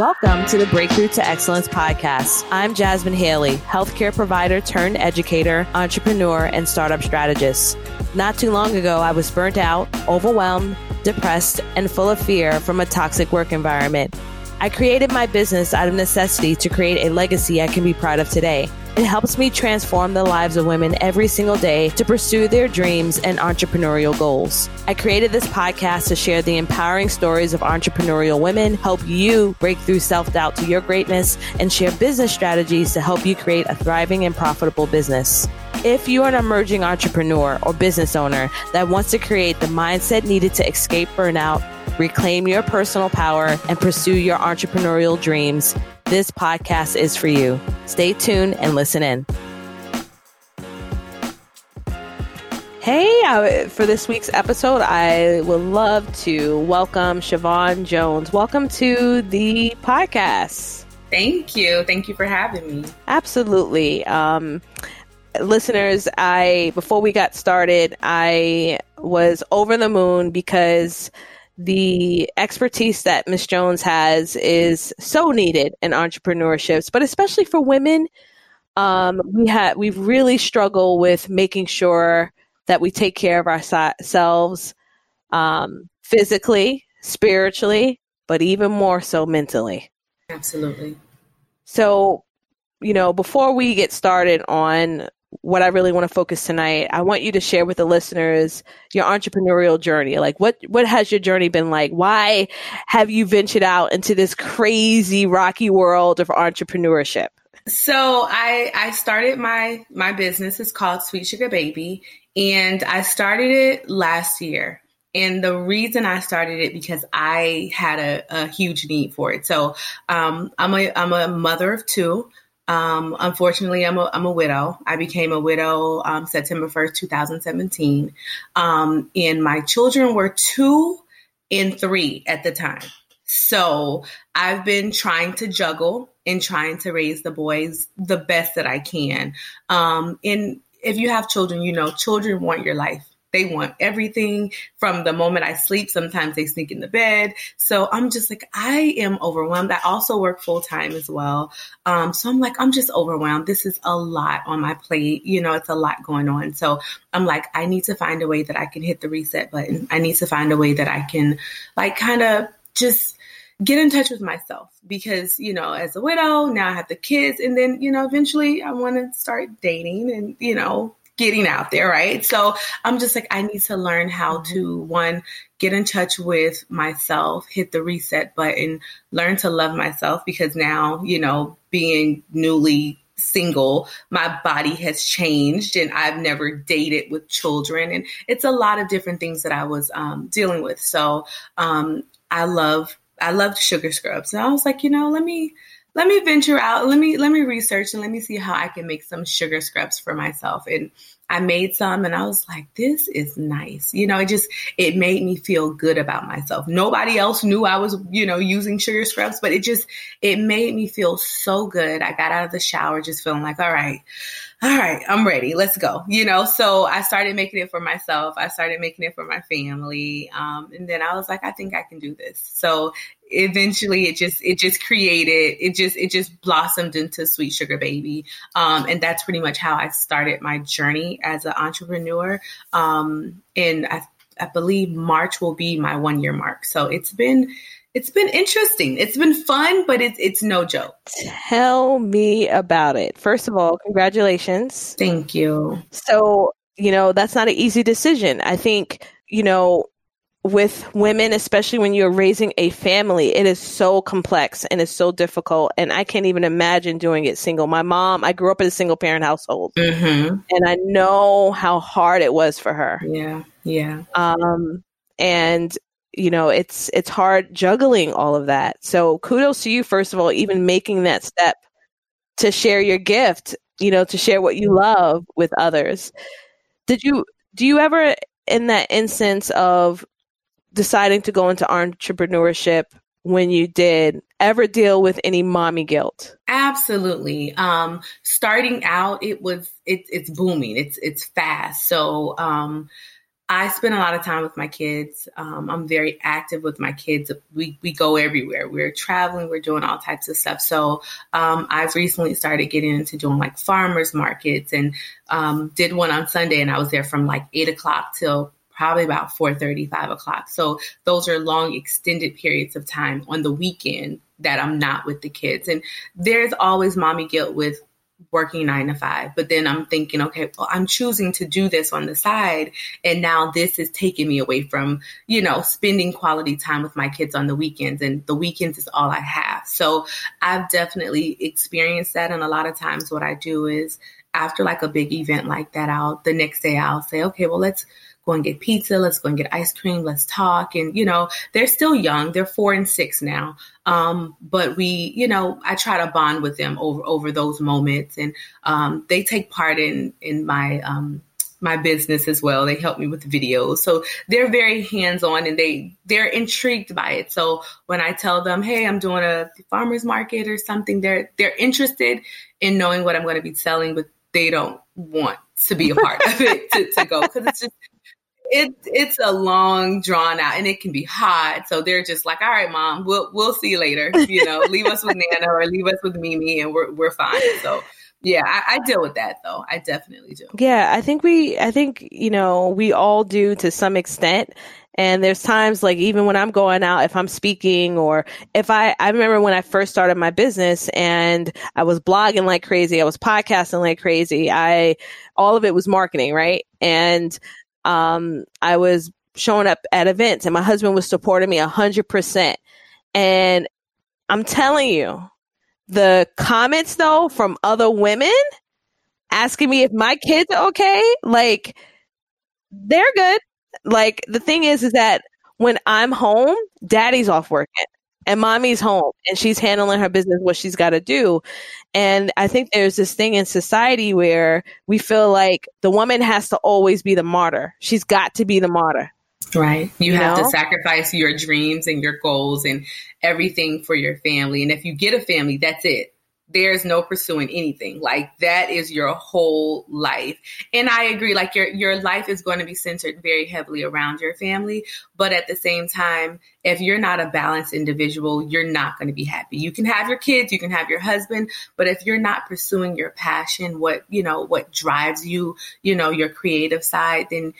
Welcome to the Breakthrough to Excellence podcast. I'm Jasmine Haley, healthcare provider turned educator, entrepreneur, and startup strategist. Not too long ago, I was burnt out, overwhelmed, depressed, and full of fear from a toxic work environment. I created my business out of necessity to create a legacy I can be proud of today. It helps me transform the lives of women every single day to pursue their dreams and entrepreneurial goals. I created this podcast to share the empowering stories of entrepreneurial women, help you break through self doubt to your greatness, and share business strategies to help you create a thriving and profitable business. If you are an emerging entrepreneur or business owner that wants to create the mindset needed to escape burnout, reclaim your personal power, and pursue your entrepreneurial dreams, this podcast is for you. Stay tuned and listen in. Hey, uh, for this week's episode, I would love to welcome Siobhan Jones. Welcome to the podcast. Thank you. Thank you for having me. Absolutely. Um, listeners, I before we got started, I was over the moon because the expertise that Miss Jones has is so needed in entrepreneurships, but especially for women. Um, we have we really struggle with making sure that we take care of ourselves um, physically, spiritually, but even more so mentally. Absolutely. So, you know, before we get started on what I really want to focus tonight, I want you to share with the listeners your entrepreneurial journey. Like what what has your journey been like? Why have you ventured out into this crazy rocky world of entrepreneurship? So I I started my my business is called Sweet Sugar Baby and I started it last year. And the reason I started it because I had a, a huge need for it. So um, I'm a I'm a mother of two. Um, unfortunately, I'm a, I'm a widow. I became a widow um, September 1st, 2017. Um, and my children were two and three at the time. So I've been trying to juggle and trying to raise the boys the best that I can. Um, and if you have children, you know, children want your life. They want everything from the moment I sleep. Sometimes they sneak in the bed. So I'm just like, I am overwhelmed. I also work full time as well. Um, so I'm like, I'm just overwhelmed. This is a lot on my plate. You know, it's a lot going on. So I'm like, I need to find a way that I can hit the reset button. I need to find a way that I can, like, kind of just get in touch with myself because you know as a widow now i have the kids and then you know eventually i want to start dating and you know getting out there, right? So I'm just like, I need to learn how mm-hmm. to one, get in touch with myself, hit the reset button, learn to love myself because now, you know, being newly single, my body has changed and I've never dated with children. And it's a lot of different things that I was um, dealing with. So um, I love, I loved sugar scrubs. And I was like, you know, let me, let me venture out. Let me let me research and let me see how I can make some sugar scrubs for myself. And I made some and I was like, this is nice. You know, it just it made me feel good about myself. Nobody else knew I was, you know, using sugar scrubs, but it just it made me feel so good. I got out of the shower just feeling like, all right, all right, I'm ready. Let's go. You know, so I started making it for myself. I started making it for my family. Um, and then I was like, I think I can do this. So eventually it just, it just created, it just, it just blossomed into Sweet Sugar Baby. Um, and that's pretty much how I started my journey as an entrepreneur. Um, and I, I believe March will be my one year mark. So it's been, it's been interesting. It's been fun, but it's it's no joke. Tell me about it. First of all, congratulations. Thank you. So, you know, that's not an easy decision. I think, you know, with women, especially when you're raising a family, it is so complex and it's so difficult. And I can't even imagine doing it single. My mom, I grew up in a single parent household mm-hmm. and I know how hard it was for her. Yeah. Yeah. Um, and you know it's it's hard juggling all of that. So kudos to you first of all even making that step to share your gift you know to share what you love with others. Did you do you ever in that instance of deciding to go into entrepreneurship when you did ever deal with any mommy guilt? Absolutely. Um starting out it was it, it's booming. It's it's fast. So um I spend a lot of time with my kids. Um, I'm very active with my kids. We, we go everywhere. We're traveling, we're doing all types of stuff. So um, I've recently started getting into doing like farmers markets and um, did one on Sunday, and I was there from like eight o'clock till probably about 4 5 o'clock. So those are long, extended periods of time on the weekend that I'm not with the kids. And there's always mommy guilt with working nine to five. But then I'm thinking, okay, well, I'm choosing to do this on the side. And now this is taking me away from, you know, spending quality time with my kids on the weekends. And the weekends is all I have. So I've definitely experienced that. And a lot of times what I do is after like a big event like that, I'll the next day I'll say, okay, well, let's go and get pizza. Let's go and get ice cream. Let's talk. And, you know, they're still young. They're four and six now. Um, but we, you know, I try to bond with them over, over those moments and, um, they take part in, in my, um, my business as well. They help me with videos. So they're very hands-on and they they're intrigued by it. So when I tell them, "Hey, I'm doing a farmers market or something," they're they're interested in knowing what I'm going to be selling, but they don't want to be a part of it to, to go because it's just it, it's a long drawn out and it can be hot. So they're just like, all right, mom, we'll, we'll see you later. You know, leave us with Nana or leave us with Mimi and we're, we're fine. So yeah, I, I, deal with that though. I definitely do. Yeah. I think we, I think, you know, we all do to some extent. And there's times like even when I'm going out, if I'm speaking or if I, I remember when I first started my business and I was blogging like crazy, I was podcasting like crazy. I, all of it was marketing, right? And um, I was showing up at events and my husband was supporting me a hundred percent. And I'm telling you, the comments though from other women asking me if my kids are okay, like they're good. Like the thing is, is that when I'm home, daddy's off working and mommy's home and she's handling her business, what she's got to do. And I think there's this thing in society where we feel like the woman has to always be the martyr. She's got to be the martyr. Right. You, you have know? to sacrifice your dreams and your goals and everything for your family. And if you get a family, that's it there's no pursuing anything. Like that is your whole life. And I agree, like your your life is going to be centered very heavily around your family. But at the same time, if you're not a balanced individual, you're not going to be happy. You can have your kids, you can have your husband, but if you're not pursuing your passion, what you know, what drives you, you know, your creative side, then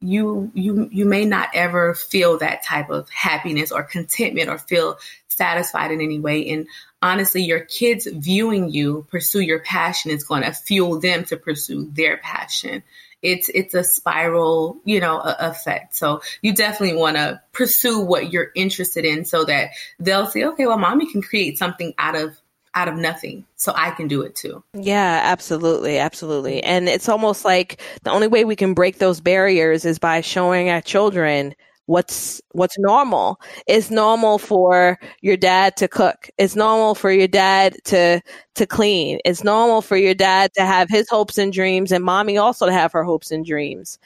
you you you may not ever feel that type of happiness or contentment or feel satisfied in any way and honestly, your kids viewing you pursue your passion is going to fuel them to pursue their passion. It's it's a spiral, you know, effect. So you definitely want to pursue what you're interested in, so that they'll say, okay, well, mommy can create something out of out of nothing so i can do it too yeah absolutely absolutely and it's almost like the only way we can break those barriers is by showing our children what's what's normal. It's normal for your dad to cook. It's normal for your dad to to clean. It's normal for your dad to have his hopes and dreams and mommy also to have her hopes and dreams.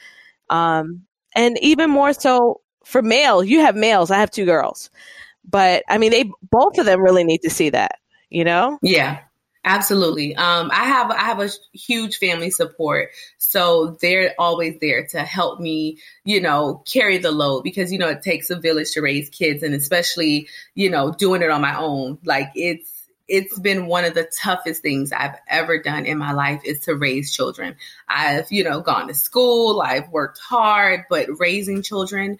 Um and even more so for male, you have males. I have two girls. But I mean they both of them really need to see that, you know? Yeah. Absolutely. Um, I have I have a huge family support, so they're always there to help me, you know, carry the load because you know it takes a village to raise kids, and especially you know doing it on my own. Like it's it's been one of the toughest things I've ever done in my life is to raise children. I've you know gone to school, I've worked hard, but raising children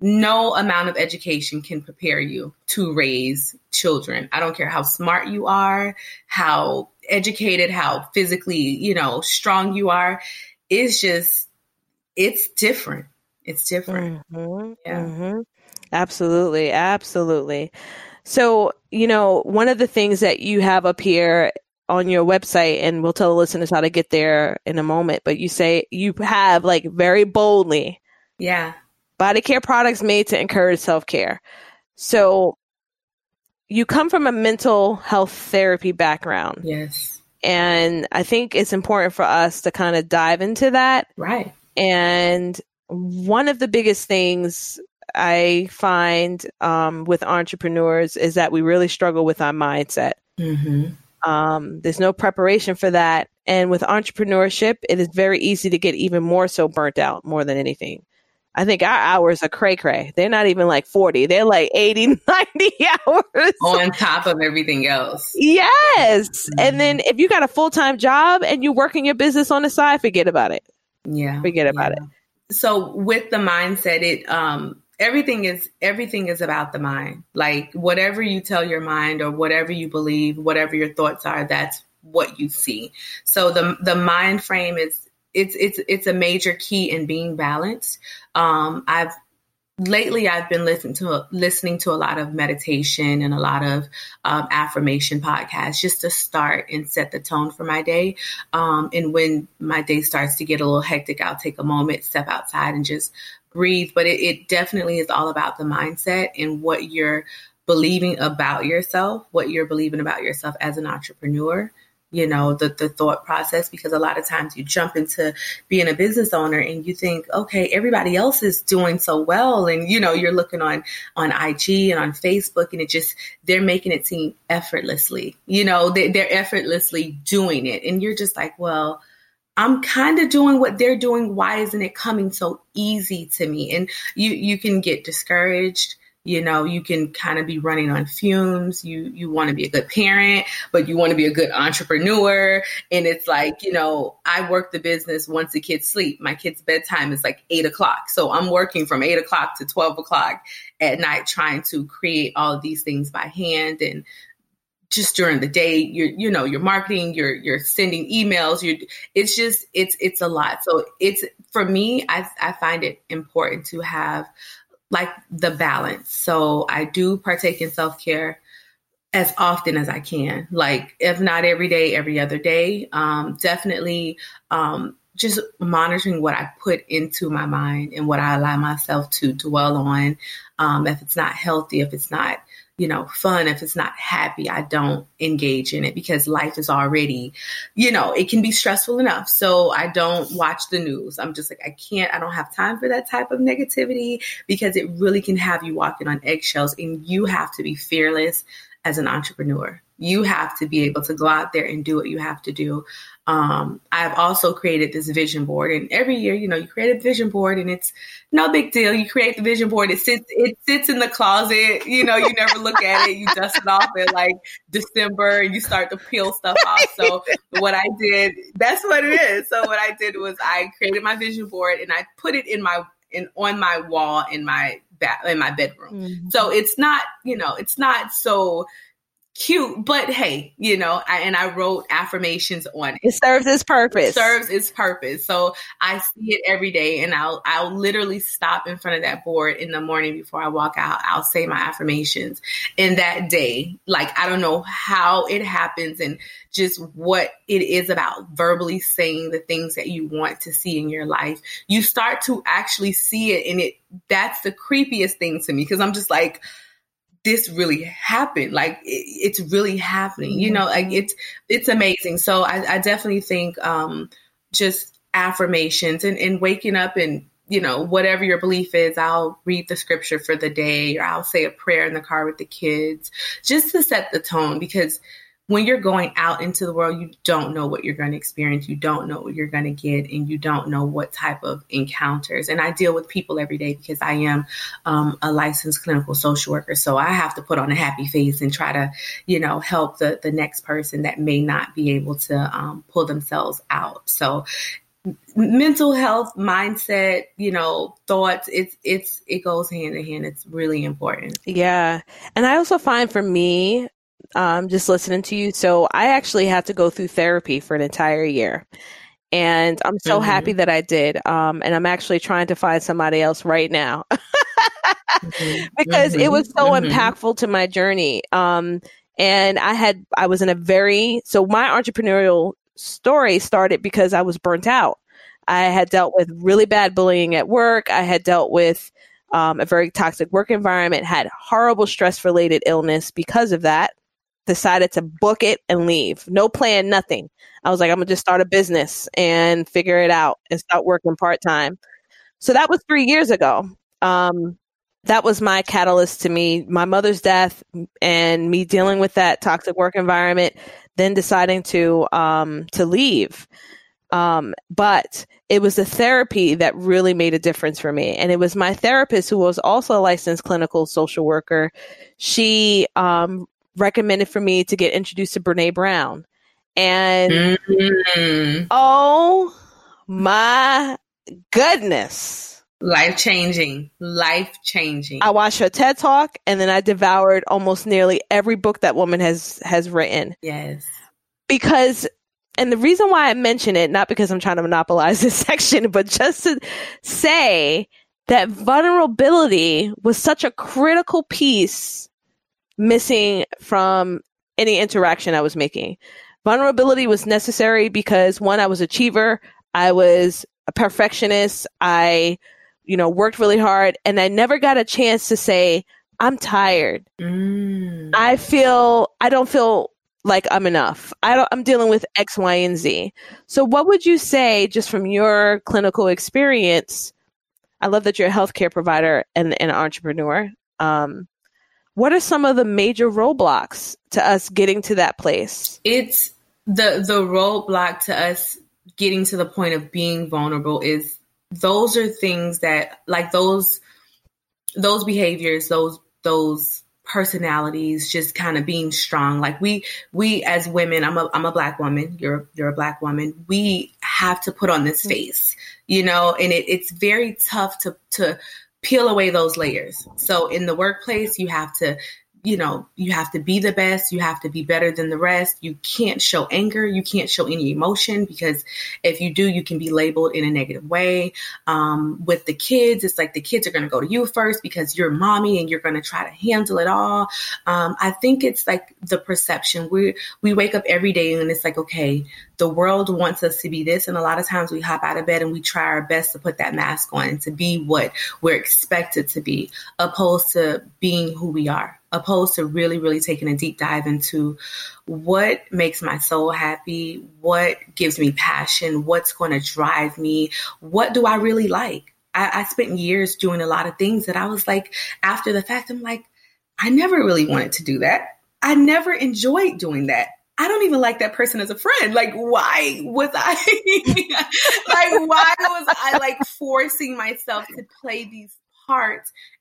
no amount of education can prepare you to raise children. I don't care how smart you are, how educated, how physically, you know, strong you are. It's just, it's different. It's different. Mm-hmm, yeah. Mm-hmm. Absolutely. Absolutely. So, you know, one of the things that you have up here on your website, and we'll tell the listeners how to get there in a moment, but you say you have like very boldly. Yeah body care products made to encourage self care. So you come from a mental health therapy background. Yes. And I think it's important for us to kind of dive into that. Right. And one of the biggest things I find um, with entrepreneurs is that we really struggle with our mindset. Mm-hmm. Um, there's no preparation for that. And with entrepreneurship, it is very easy to get even more so burnt out more than anything I think our hours are cray cray. They're not even like 40. They're like 80, 90 hours. On top of everything else. Yes. Mm-hmm. And then if you got a full time job and you're working your business on the side, forget about it. Yeah. Forget about yeah. it. So with the mindset, it um everything is everything is about the mind. Like whatever you tell your mind or whatever you believe, whatever your thoughts are, that's what you see. So the the mind frame is it's it's it's a major key in being balanced. Um, I've lately I've been listening to listening to a lot of meditation and a lot of um, affirmation podcasts just to start and set the tone for my day. Um, and when my day starts to get a little hectic, I'll take a moment, step outside, and just breathe. But it, it definitely is all about the mindset and what you're believing about yourself, what you're believing about yourself as an entrepreneur you know the the thought process because a lot of times you jump into being a business owner and you think okay everybody else is doing so well. And you know you're looking on on IG and on Facebook and it just they're making it seem effortlessly you know they, they're effortlessly doing it. And you're just like well I'm kind of doing what they're doing. Why isn't it coming so easy to me? And you you can get discouraged you know you can kind of be running on fumes you you want to be a good parent but you want to be a good entrepreneur. And it's like you know i work the business once the kids sleep. My kids bedtime is like eight o'clock. So i'm working from eight o'clock to 12 o'clock at night trying to create all these things by hand. And just during the day you're you know you're marketing you're you're sending emails you it's just it's it's a lot. So it's for me i i find it important to have like the balance. So I do partake in self care as often as I can. Like if not every day, every other day. Um, definitely um, just monitoring what I put into my mind and what I allow myself to dwell on. Um, if it's not healthy, if it's not you know, fun, if it's not happy, I don't engage in it because life is already, you know, it can be stressful enough. So I don't watch the news. I'm just like, I can't, I don't have time for that type of negativity because it really can have you walking on eggshells and you have to be fearless as an entrepreneur. You have to be able to go out there and do what you have to do. Um, I've also created this vision board, and every year, you know, you create a vision board, and it's no big deal. You create the vision board; it sits it sits in the closet. You know, you never look at it. You dust it off in like December, and you start to peel stuff off. So what I did, that's what it is. So what I did was I created my vision board, and I put it in my in on my wall in my in my bedroom. Mm-hmm. So it's not, you know, it's not so cute, but hey, you know, I, and I wrote affirmations on it. It serves its purpose. It serves its purpose. So I see it every day and I'll I'll literally stop in front of that board in the morning before I walk out. I'll say my affirmations in that day. Like I don't know how it happens and just what it is about verbally saying the things that you want to see in your life. You start to actually see it and it that's the creepiest thing to me because I'm just like this really happened like it, it's really happening you know like mm-hmm. it's it's amazing so i, I definitely think um just affirmations and, and waking up and you know whatever your belief is i'll read the scripture for the day or i'll say a prayer in the car with the kids just to set the tone because when you're going out into the world, you don't know what you're going to experience. You don't know what you're going to get, and you don't know what type of encounters. And I deal with people every day because I am um, a licensed clinical social worker. So I have to put on a happy face and try to, you know, help the, the next person that may not be able to um, pull themselves out. So mental health mindset you know thoughts it's it's it goes hand in hand it's really important yeah and i also find for me um, just listening to you. So I actually had to go through therapy for an entire year. And I'm so mm-hmm. happy that I did. Um, and I'm actually trying to find somebody else right now mm-hmm. because mm-hmm. it was so mm-hmm. impactful to my journey. Um, and I had, I was in a very, so my entrepreneurial story started because I was burnt out. I had dealt with really bad bullying at work. I had dealt with um, a very toxic work environment, had horrible stress related illness because of that decided to book it and leave. No plan, nothing. I was like, I'm gonna just start a business and figure it out and start working part time. So that was three years ago. Um, that was my catalyst to me, my mother's death and me dealing with that toxic work environment, then deciding to um, to leave. Um, but it was the therapy that really made a difference for me. And it was my therapist who was also a licensed clinical social worker. She um, recommended for me to get introduced to Brene Brown. And mm-hmm. oh my goodness. Life changing, life changing. I watched her TED talk and then I devoured almost nearly every book that woman has has written. Yes. Because and the reason why I mention it, not because I'm trying to monopolize this section, but just to say that vulnerability was such a critical piece missing from any interaction I was making. Vulnerability was necessary because one, I was a achiever, I was a perfectionist, I, you know, worked really hard, and I never got a chance to say, I'm tired. Mm. I feel I don't feel like I'm enough. I don't, I'm dealing with X, Y, and Z. So, what would you say, just from your clinical experience? I love that you're a healthcare provider and, and an entrepreneur. Um, what are some of the major roadblocks to us getting to that place? It's the the roadblock to us getting to the point of being vulnerable is those are things that like those those behaviors, those those personalities just kind of being strong like we we as women i'm a i'm a black woman you're you're a black woman we have to put on this mm-hmm. face you know and it, it's very tough to to peel away those layers. So in the workplace you have to you know, you have to be the best. You have to be better than the rest. You can't show anger. You can't show any emotion because if you do, you can be labeled in a negative way. Um, with the kids, it's like the kids are going to go to you first because you're mommy and you're going to try to handle it all. Um, I think it's like the perception. We we wake up every day and it's like, okay, the world wants us to be this, and a lot of times we hop out of bed and we try our best to put that mask on and to be what we're expected to be, opposed to being who we are opposed to really, really taking a deep dive into what makes my soul happy, what gives me passion, what's going to drive me, what do I really like. I, I, spent years doing a lot of things that I was like, after the fact, I'm like, I never really wanted to do that. I never enjoyed doing that. I don't even like that person as a friend. Like, why was I, like, why was I like forcing myself to play these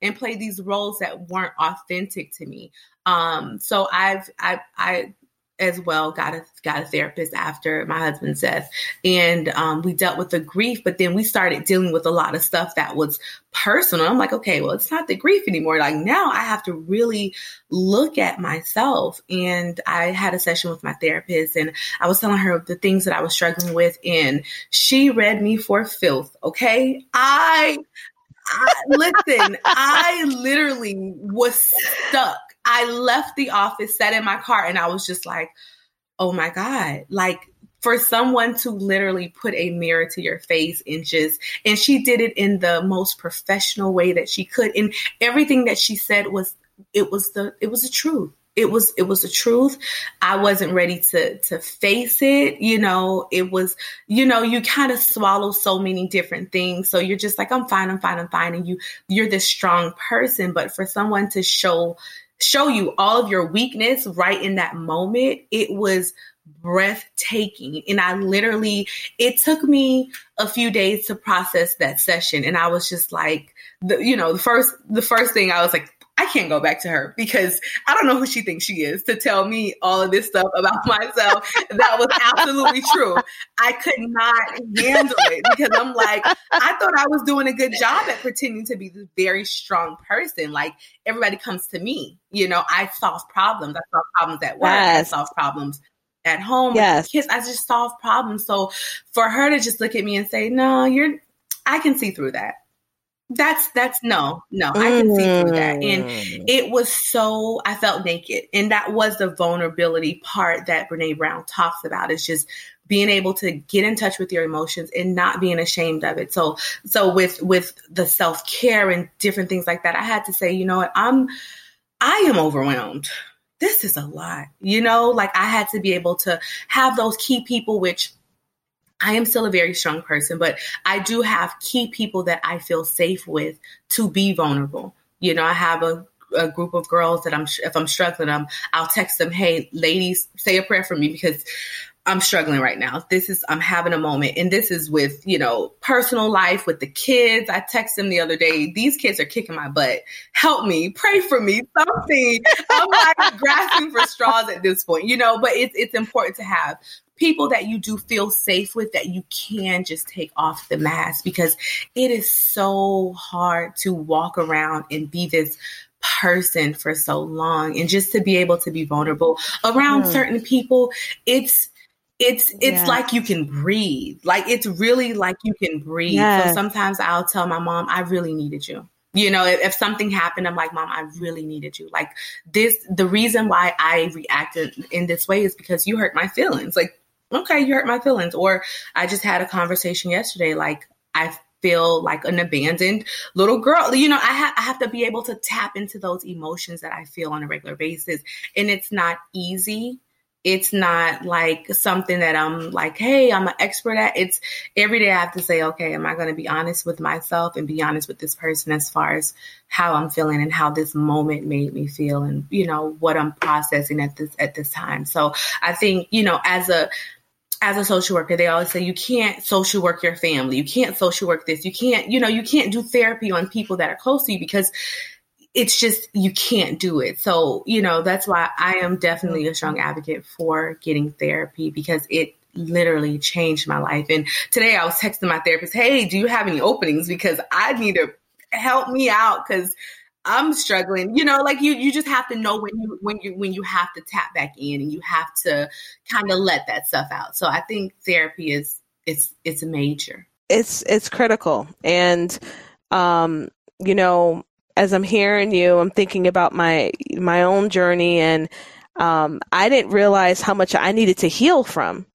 and play these roles that weren't authentic to me. Um, so I've I I as well got a got a therapist after my husband's death. And um, we dealt with the grief but then we started dealing with a lot of stuff that was personal. I'm like okay well it's not the grief anymore. Like now i have to really look at myself. And i had a session with my therapist and i was telling her the things that i was struggling with. And she read me for filth okay? I I, listen, I literally was stuck. I left the office, sat in my car, and I was just like, oh my God. Like, for someone to literally put a mirror to your face and just, and she did it in the most professional way that she could. And everything that she said was, it was the, it was the truth it was it was the truth. I wasn't ready to to face it you know? It was you know you kind of swallow so many different things. So you're just like i'm fine i'm fine i'm fine and you you're this strong person. But for someone to show show you all of your weakness right in that moment it was breathtaking. And i literally it took me a few days to process that session. And i was just like the you know the first the first thing i was like I can't go back to her because I don't know who she thinks she is to tell me all of this stuff about myself. that was absolutely true. I could not handle it because I'm like, I thought I was doing a good job at pretending to be this very strong person. Like everybody comes to me, you know, I solve problems. I solve problems at work. Yes. I solve problems at home. Yes. Kids, I just solve problems. So for her to just look at me and say, no, you're, I can see through that that's that's no no i can see through that. And mm. it was so i felt naked. And that was the vulnerability part that brene brown talks about is just being able to get in touch with your emotions and not being ashamed of it. So so with with the self-care and different things like that i had to say you know what? I'm i am overwhelmed. This is a lot. You know like i had to be able to have those key people which I am still a very strong person, but I do have key people that I feel safe with to be vulnerable. You know, I have a, a group of girls that I'm if I'm struggling, I'm I'll text them, "Hey, ladies, say a prayer for me because I'm struggling right now. This is, I'm having a moment. And this is with, you know, personal life with the kids. I texted them the other day. These kids are kicking my butt. Help me, pray for me, something. I'm like grasping for straws at this point, you know, but it's, it's important to have people that you do feel safe with that you can just take off the mask because it is so hard to walk around and be this person for so long and just to be able to be vulnerable around mm. certain people it's it's it's yes. like you can breathe like it's really like you can breathe yes. so sometimes i'll tell my mom i really needed you you know if, if, something happened i'm like mom i really needed you like this the reason why i reacted in this way is because you hurt my feelings like okay you hurt my feelings or i just had a conversation yesterday like i feel like an abandoned little girl. You know, I, ha- I have to be able to tap into those emotions that I feel on a regular basis. And it's not easy. It's not like something that I'm like, hey, I'm an expert at. It's every day I have to say, okay, am I going to be honest with myself and be honest with this person as far as how I'm feeling and how this moment made me feel and, you know, what I'm processing at this, at this time. So I think, you know, as a, as a social worker, they always say you can't social work your family. You can't social work this. You can't, you know, you can't do therapy on people that are close to you because it's just you can't do it. So, you know, that's why I am definitely a strong advocate for getting therapy because it literally changed my life. And today I was texting my therapist, "Hey, do you have any openings because I need to help me out cuz I'm struggling. You know, like you you just have to know when you when you when you have to tap back in and you have to kind of let that stuff out. So I think therapy is it's it's major. It's it's critical. And um you know, as I'm hearing you, I'm thinking about my my own journey and um I didn't realize how much I needed to heal from.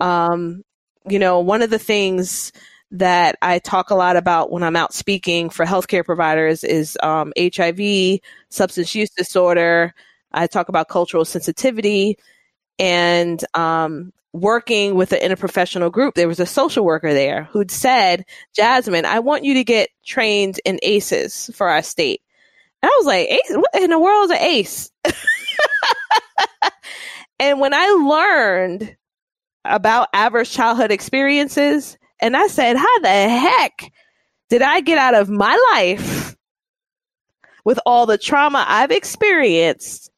Um you know, one of the things that I talk a lot about when I'm out speaking for healthcare providers is um, HIV, substance use disorder. I talk about cultural sensitivity and um, working with an interprofessional group. There was a social worker there who'd said, Jasmine, I want you to get trained in ACEs for our state. And I was like, ACE? What in the world is an ACE? and when I learned about adverse childhood experiences, and I said, How the heck did I get out of my life with all the trauma I've experienced,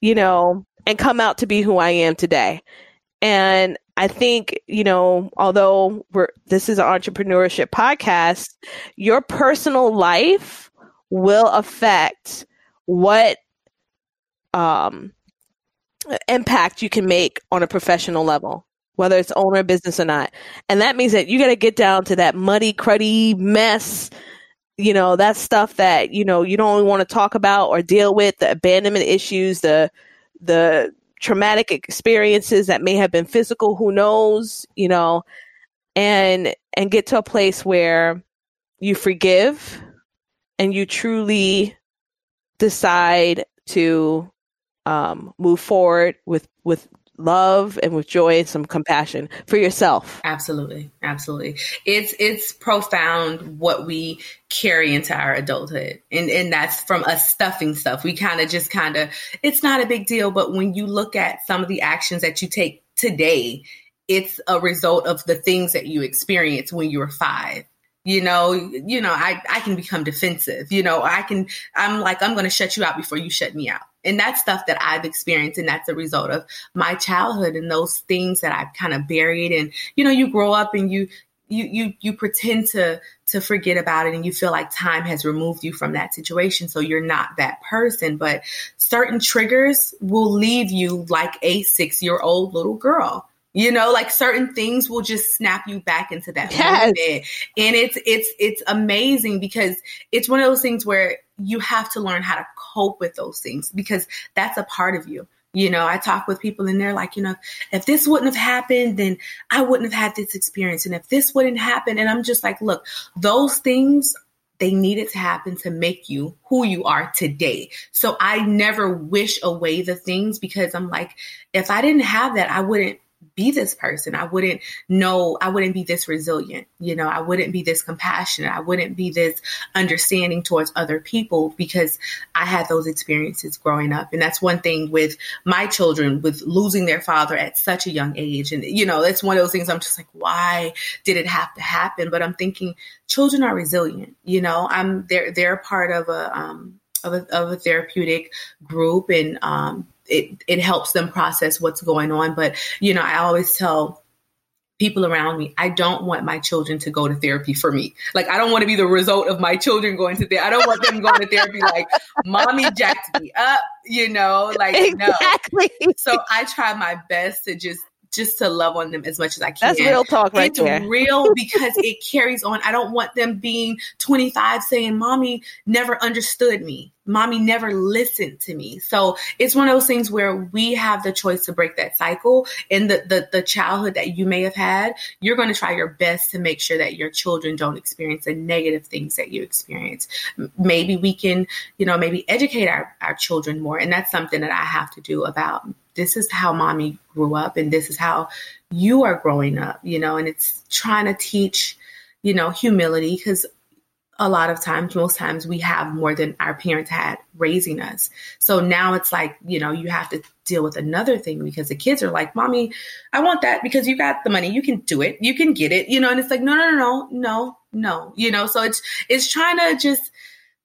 you know, and come out to be who I am today? And I think, you know, although we're this is an entrepreneurship podcast, your personal life will affect what um impact you can make on a professional level whether it's owner business or not. And that means that you got to get down to that muddy, cruddy mess, you know, that stuff that, you know, you don't want to talk about or deal with, the abandonment issues, the, the traumatic experiences that may have been physical, who knows, you know, and, and get to a place where you forgive and you truly decide to um, move forward with with love and with joy and some compassion for yourself. Absolutely. Absolutely. It's it's profound what we carry into our adulthood. And and that's from us stuffing stuff. We kind of just kind of it's not a big deal, but when you look at some of the actions that you take today, it's a result of the things that you experienced when you were 5 you know you know i i can become defensive you know i can i'm like i'm going to shut you out before you shut me out and that's stuff that i've experienced and that's a result of my childhood and those things that i've kind of buried. And you know you grow up and you you you you pretend to to forget about it and you feel like time has removed you from that situation. So you're not that person but certain triggers will leave you like a 6 year old little girl you know, like certain things will just snap you back into that yes. moment. And it's it's it's amazing because it's one of those things where you have to learn how to cope with those things because that's a part of you. You know, I talk with people and they're like, you know, if this wouldn't have happened, then I wouldn't have had this experience. And if this wouldn't happen, and I'm just like, look, those things they needed to happen to make you who you are today. So I never wish away the things because I'm like, if I didn't have that, I wouldn't be this person. I wouldn't know, I wouldn't be this resilient. You know, I wouldn't be this compassionate. I wouldn't be this understanding towards other people because I had those experiences growing up. And that's one thing with my children, with losing their father at such a young age. And, you know, that's one of those things I'm just like, why did it have to happen? But I'm thinking children are resilient. You know, I'm, they're, they're part of a, um, of a, of a therapeutic group and um, it it helps them process what's going on. But you know, I always tell people around me, I don't want my children to go to therapy for me. Like I don't want to be the result of my children going to therapy. I don't want them going to therapy like mommy jacked me up, you know, like exactly. no. So I try my best to just just to love on them as much as I can. That's real talk right there. it's there. real because it carries on. I don't want them being 25 saying, Mommy never understood me. Mommy never listened to me. So it's one of those things where we have the choice to break that cycle. In the, the, the childhood that you may have had, you're going to try your best to make sure that your children don't experience the negative things that you experience. Maybe we can, you know, maybe educate our, our children more. And that's something that I have to do about this is how mommy grew up and this is how you are growing up, you know, and it's trying to teach, you know, humility because a lot of times, most times, we have more than our parents had raising us. So now it's like, you know, you have to deal with another thing because the kids are like, Mommy, I want that because you got the money. You can do it. You can get it, you know, and it's like, no, no, no, no, no, no, you know, so it's, it's trying to just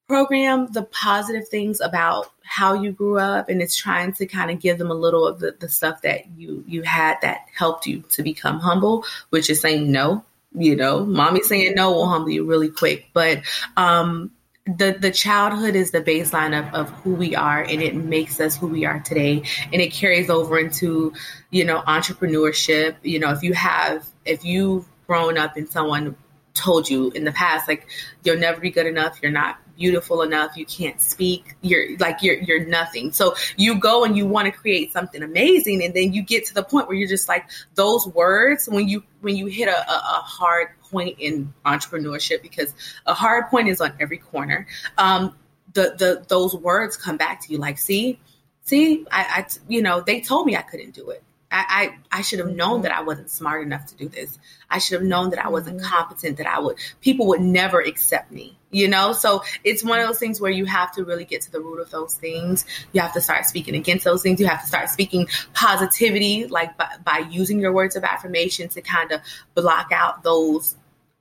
program the positive things about how you grew up and it's trying to kind of give them a little of the, the stuff that you you had that helped you to become humble which is saying no you know. Mommy saying no will humble you really quick but um the the childhood is the baseline of, of who we are and it makes us who we are today and it carries over into you know entrepreneurship. You know if you have if you've grown up and someone told you in the past like you'll never be good enough you're not beautiful enough you can't speak you're like you're you're nothing. So you go and you want to create something amazing and then you get to the point where you're just like those words when you when you hit a, a, a hard point in entrepreneurship because a hard point is on every corner um the the those words come back to you like see see I, I you know they told me i couldn't do it I, I, I should have known mm-hmm. that I wasn't smart enough to do this. I should have known that I wasn't mm-hmm. competent, that I would, people would never accept me, you know? So it's one of those things where you have to really get to the root of those things. You have to start speaking against those things. You have to start speaking positivity, like by, by using your words of affirmation to kind of block out those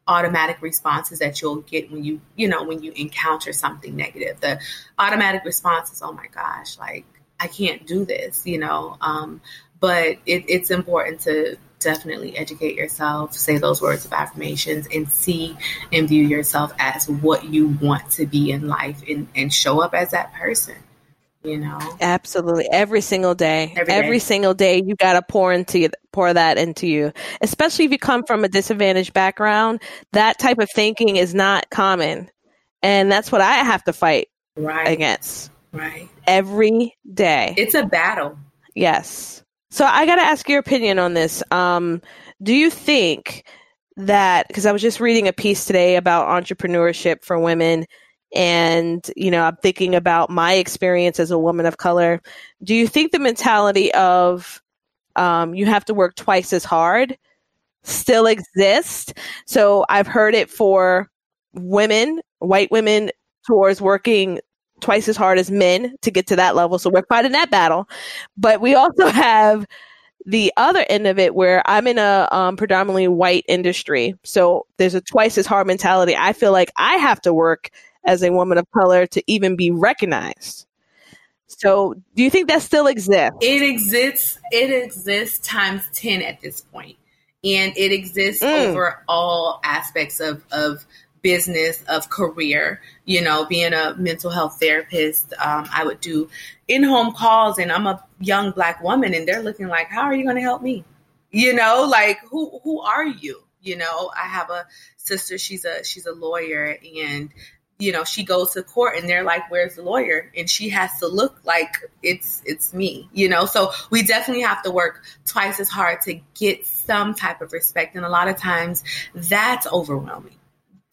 automatic responses that you'll get when you, you know, when you encounter something negative. The automatic response is, oh my gosh, like, I can't do this, you know. Um, but it, it's important to definitely educate yourself, say those words of affirmations, and see and view yourself as what you want to be in life and, and show up as that person. You know, absolutely. Every single day, every, day. single day, you got to pour into pour that into you. Especially if you come from a disadvantaged background, that type of thinking is not common, and that's what I have to fight right. against. Right. Every day. It's a battle. Yes. So I got to ask your opinion on this. Um, do you think that because I was just reading a piece today about entrepreneurship for women, and you know I'm thinking about my experience as a woman of color. Do you think the mentality of um, you have to work twice as hard still exists? So I've heard it for women, white women, towards working twice as hard as men to get to that level. So we're fighting that battle. But we also have the other end of it where I'm in a um, predominantly white industry. So there's a twice as hard mentality. I feel like I have to work as a woman of color to even be recognized. So do you think that still exists? It exists. It exists times 10 at this point. And it exists mm. over all aspects of, of business of career. You know, being a mental health therapist, um, I would do in home calls, and I'm a young black woman, and they're looking like, "How are you going to help me?" You know, like who who are you? You know, I have a sister. She's a she's a lawyer, and you know she goes to court and they're like where's the lawyer and she has to look like it's it's me you know so we definitely have to work twice as hard to get some type of respect and a lot of times that's overwhelming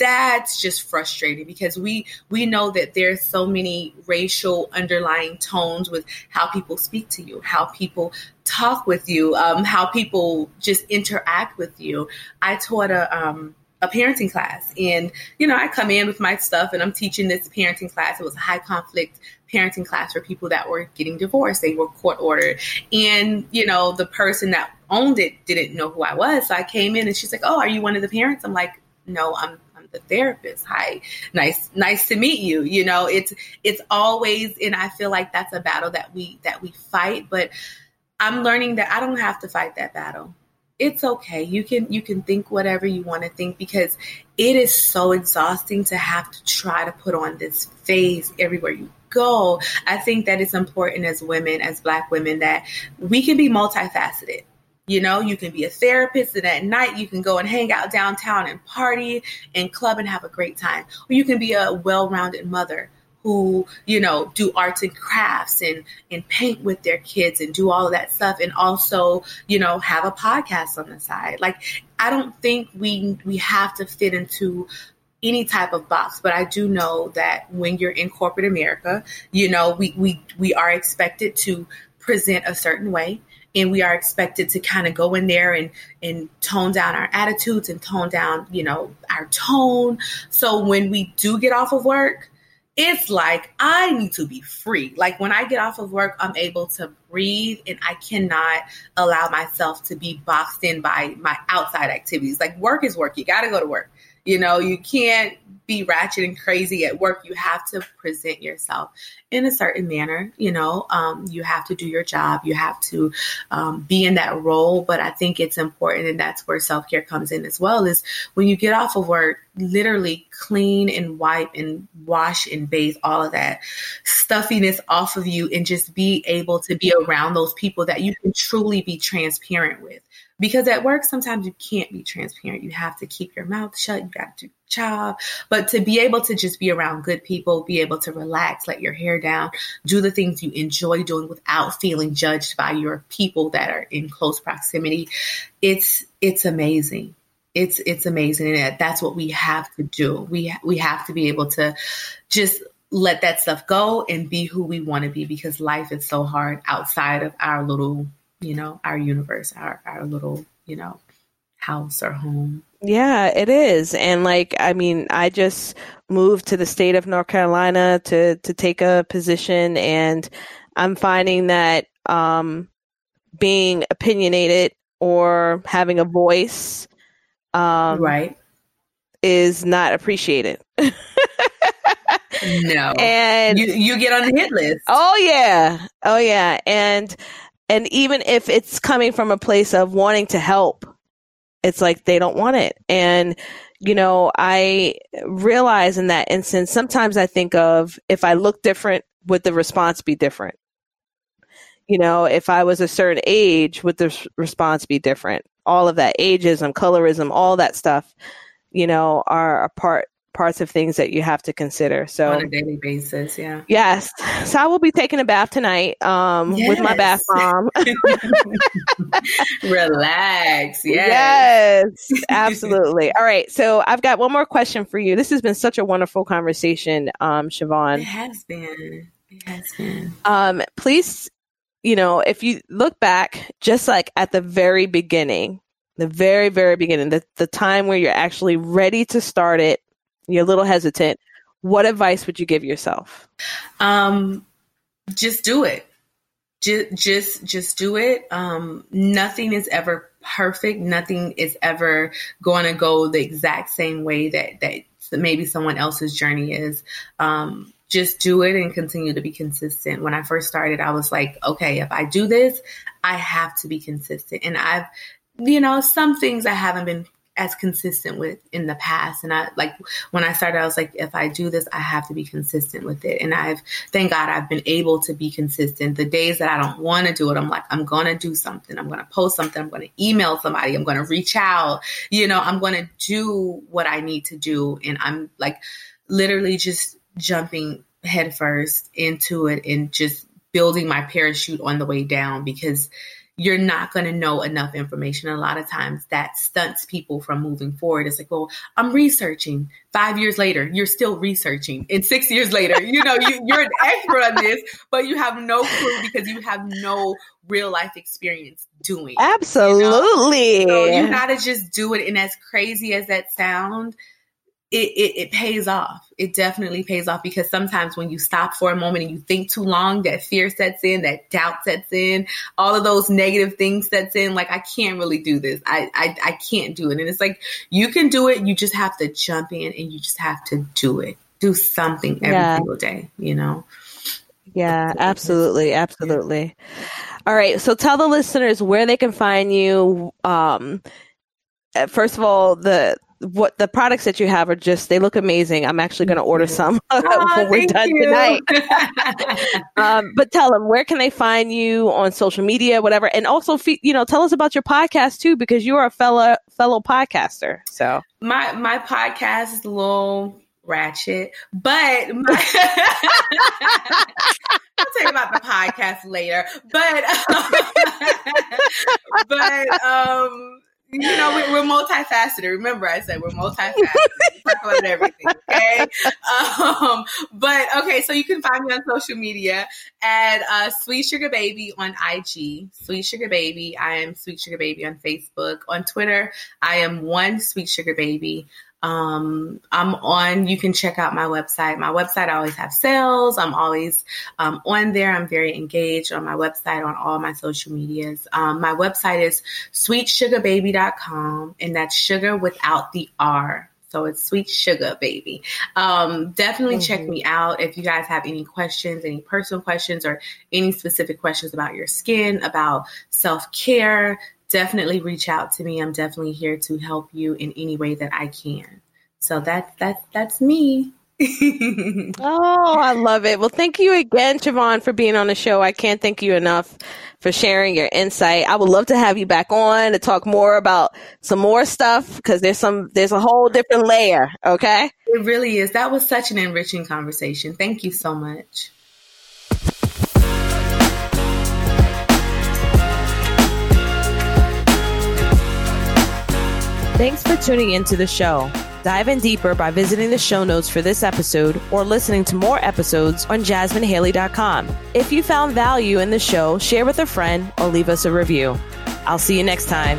that's just frustrating because we we know that there's so many racial underlying tones with how people speak to you how people talk with you um, how people just interact with you. I taught a um, a parenting class and you know i come in with my stuff and i'm teaching this parenting class. It was a high conflict parenting class for people that were getting divorced. They were court ordered. And you know the person that owned it didn't know who i was. So i came in and she's like oh are you one of the parents? I'm like no i'm the therapist. Hi, nice, nice to meet you. You know, it's it's always, and I feel like that's a battle that we that we fight. But I'm learning that I don't have to fight that battle. It's okay. You can you can think whatever you want to think because it is so exhausting to have to try to put on this face everywhere you go. I think that it's important as women, as black women, that we can be multifaceted you know, you can be a therapist, and at night you can go and hang out downtown and party and club and have a great time. Or you can be a well rounded mother who, you know, do arts and crafts and, and paint with their kids and do all of that stuff and also, you know, have a podcast on the side. Like I don't think we we have to fit into any type of box, but I do know that when you're in corporate America, you know, we we we are expected to present a certain way and we are expected to kind of go in there and and tone down our attitudes and tone down you know our tone. So when we do get off of work it's like i need to be free. Like when i get off of work i'm able to breathe and i cannot allow myself to be boxed in by my outside activities. Like work is work. You got to go to work you know, you can't be ratchet and crazy at work. You have to present yourself in a certain manner. You know, um, you have to do your job. You have to um, be in that role. But I think it's important, and that's where self care comes in as well. Is when you get off of work, literally clean and wipe and wash and bathe all of that stuffiness off of you, and just be able to be around those people that you can truly be transparent with because at work sometimes you can't be transparent. You have to keep your mouth shut. You got to do job. But to be able to just be around good people be able to relax let your hair down do the things you enjoy doing without feeling judged by your people that are in close proximity it's it's amazing. It's it's amazing. And that's what we have to do. We we have to be able to just let that stuff go and be who we want to be because life is so hard outside of our little you know, our universe, our, our little, you know, house or home. Yeah, it is. And like, I mean, I just moved to the state of North Carolina to, to take a position and I'm finding that, um, being opinionated or having a voice, um, right is not appreciated. no. And you, you get on the hit list. Oh yeah. Oh yeah. And and even if it's coming from a place of wanting to help, it's like they don't want it. And, you know, I realize in that instance, sometimes I think of if I look different, would the response be different? You know, if I was a certain age, would the response be different? All of that ageism, colorism, all that stuff, you know, are a part parts of things that you have to consider. So on a daily basis, yeah. Yes. So I will be taking a bath tonight um, yes. with my bath bomb. Relax. Yes. Yes, absolutely. All right. So I've got one more question for you. This has been such a wonderful conversation, um, Siobhan. It has been. It has been. Um, please, you know, if you look back just like at the very beginning, the very, very beginning, the, the time where you're actually ready to start it you're a little hesitant, what advice would you give yourself? Um, just do it. Just, just, just do it. Um, nothing is ever perfect. Nothing is ever going to go the exact same way that that maybe someone else's journey is. Um, just do it and continue to be consistent. When I first started, I was like, okay, if I do this, I have to be consistent. And I've, you know, some things I haven't been as consistent with in the past. And I like when I started, I was like, if I do this, I have to be consistent with it. And I've, thank God, I've been able to be consistent. The days that I don't want to do it, I'm like, I'm to do something. I'm to post something. I'm to email somebody. I'm to reach out. You know, I'm to do what I need to do. And I'm like literally just jumping headfirst into it and just building my parachute on the way down because you're not going to know enough information. A lot of times that stunts people from moving forward. It's like, well, I'm researching. Five years later, you're still researching. And six years later, you know, you, you're an expert on this, but you have no clue because you have no real life experience doing. Absolutely. You, know? so you got to just do it. And as crazy as that sound, it, it, it, pays off. It definitely pays off because sometimes when you stop for a moment and you think too long, that fear sets in, that doubt sets in, all of those negative things sets in. Like, I can't really do this. I, I, I can't do it. And it's like, you can do it. You just have to jump in and you just have to do it. Do something every yeah. single day, you know? Yeah, absolutely. Absolutely. All right. So tell the listeners where they can find you. Um, first of all, the what the products that you have are just they look amazing. I'm actually going to order some oh, when we're done you. tonight. um, but tell them where can they find you on social media, whatever, and also you know tell us about your podcast too because you are a fellow fellow podcaster. So my my podcast is a little ratchet, but my, I'll tell you about the podcast later. But um, but um you know, we, are multifaceted. Remember, I said we're multifaceted. we about everything, okay? Um, but okay, so you can find me on social media at uh, Sweet Sugar Baby on IG. Sweet Sugar Baby. I am Sweet Sugar Baby on Facebook. On Twitter, I am one Sweet Sugar Baby. Um, I'm on, you can check out my website. My website, I always have sales. I'm always um, on there. I'm very engaged on my website, on all my social medias. Um, my website is sweetsugababy.com, and that's sugar without the R. So it's sweet sugar baby. Um, definitely mm-hmm. check me out if you guys have any questions, any personal questions, or any specific questions about your skin, about self care definitely reach out to me. I'm definitely here to help you in any way that I can. So that's that's that's me. oh, I love it. Well, thank you again, Siobhan, for being on the show. I can't thank you enough for sharing your insight. I would love to have you back on to talk more about some more stuff because there's some there's a whole different layer. Okay, it really is. That was such an enriching conversation. Thank you so much. Thanks for tuning into the show. Dive in deeper by visiting the show notes for this episode or listening to more episodes on jasminehaley.com. If you found value in the show, share with a friend or leave us a review. I'll see you next time.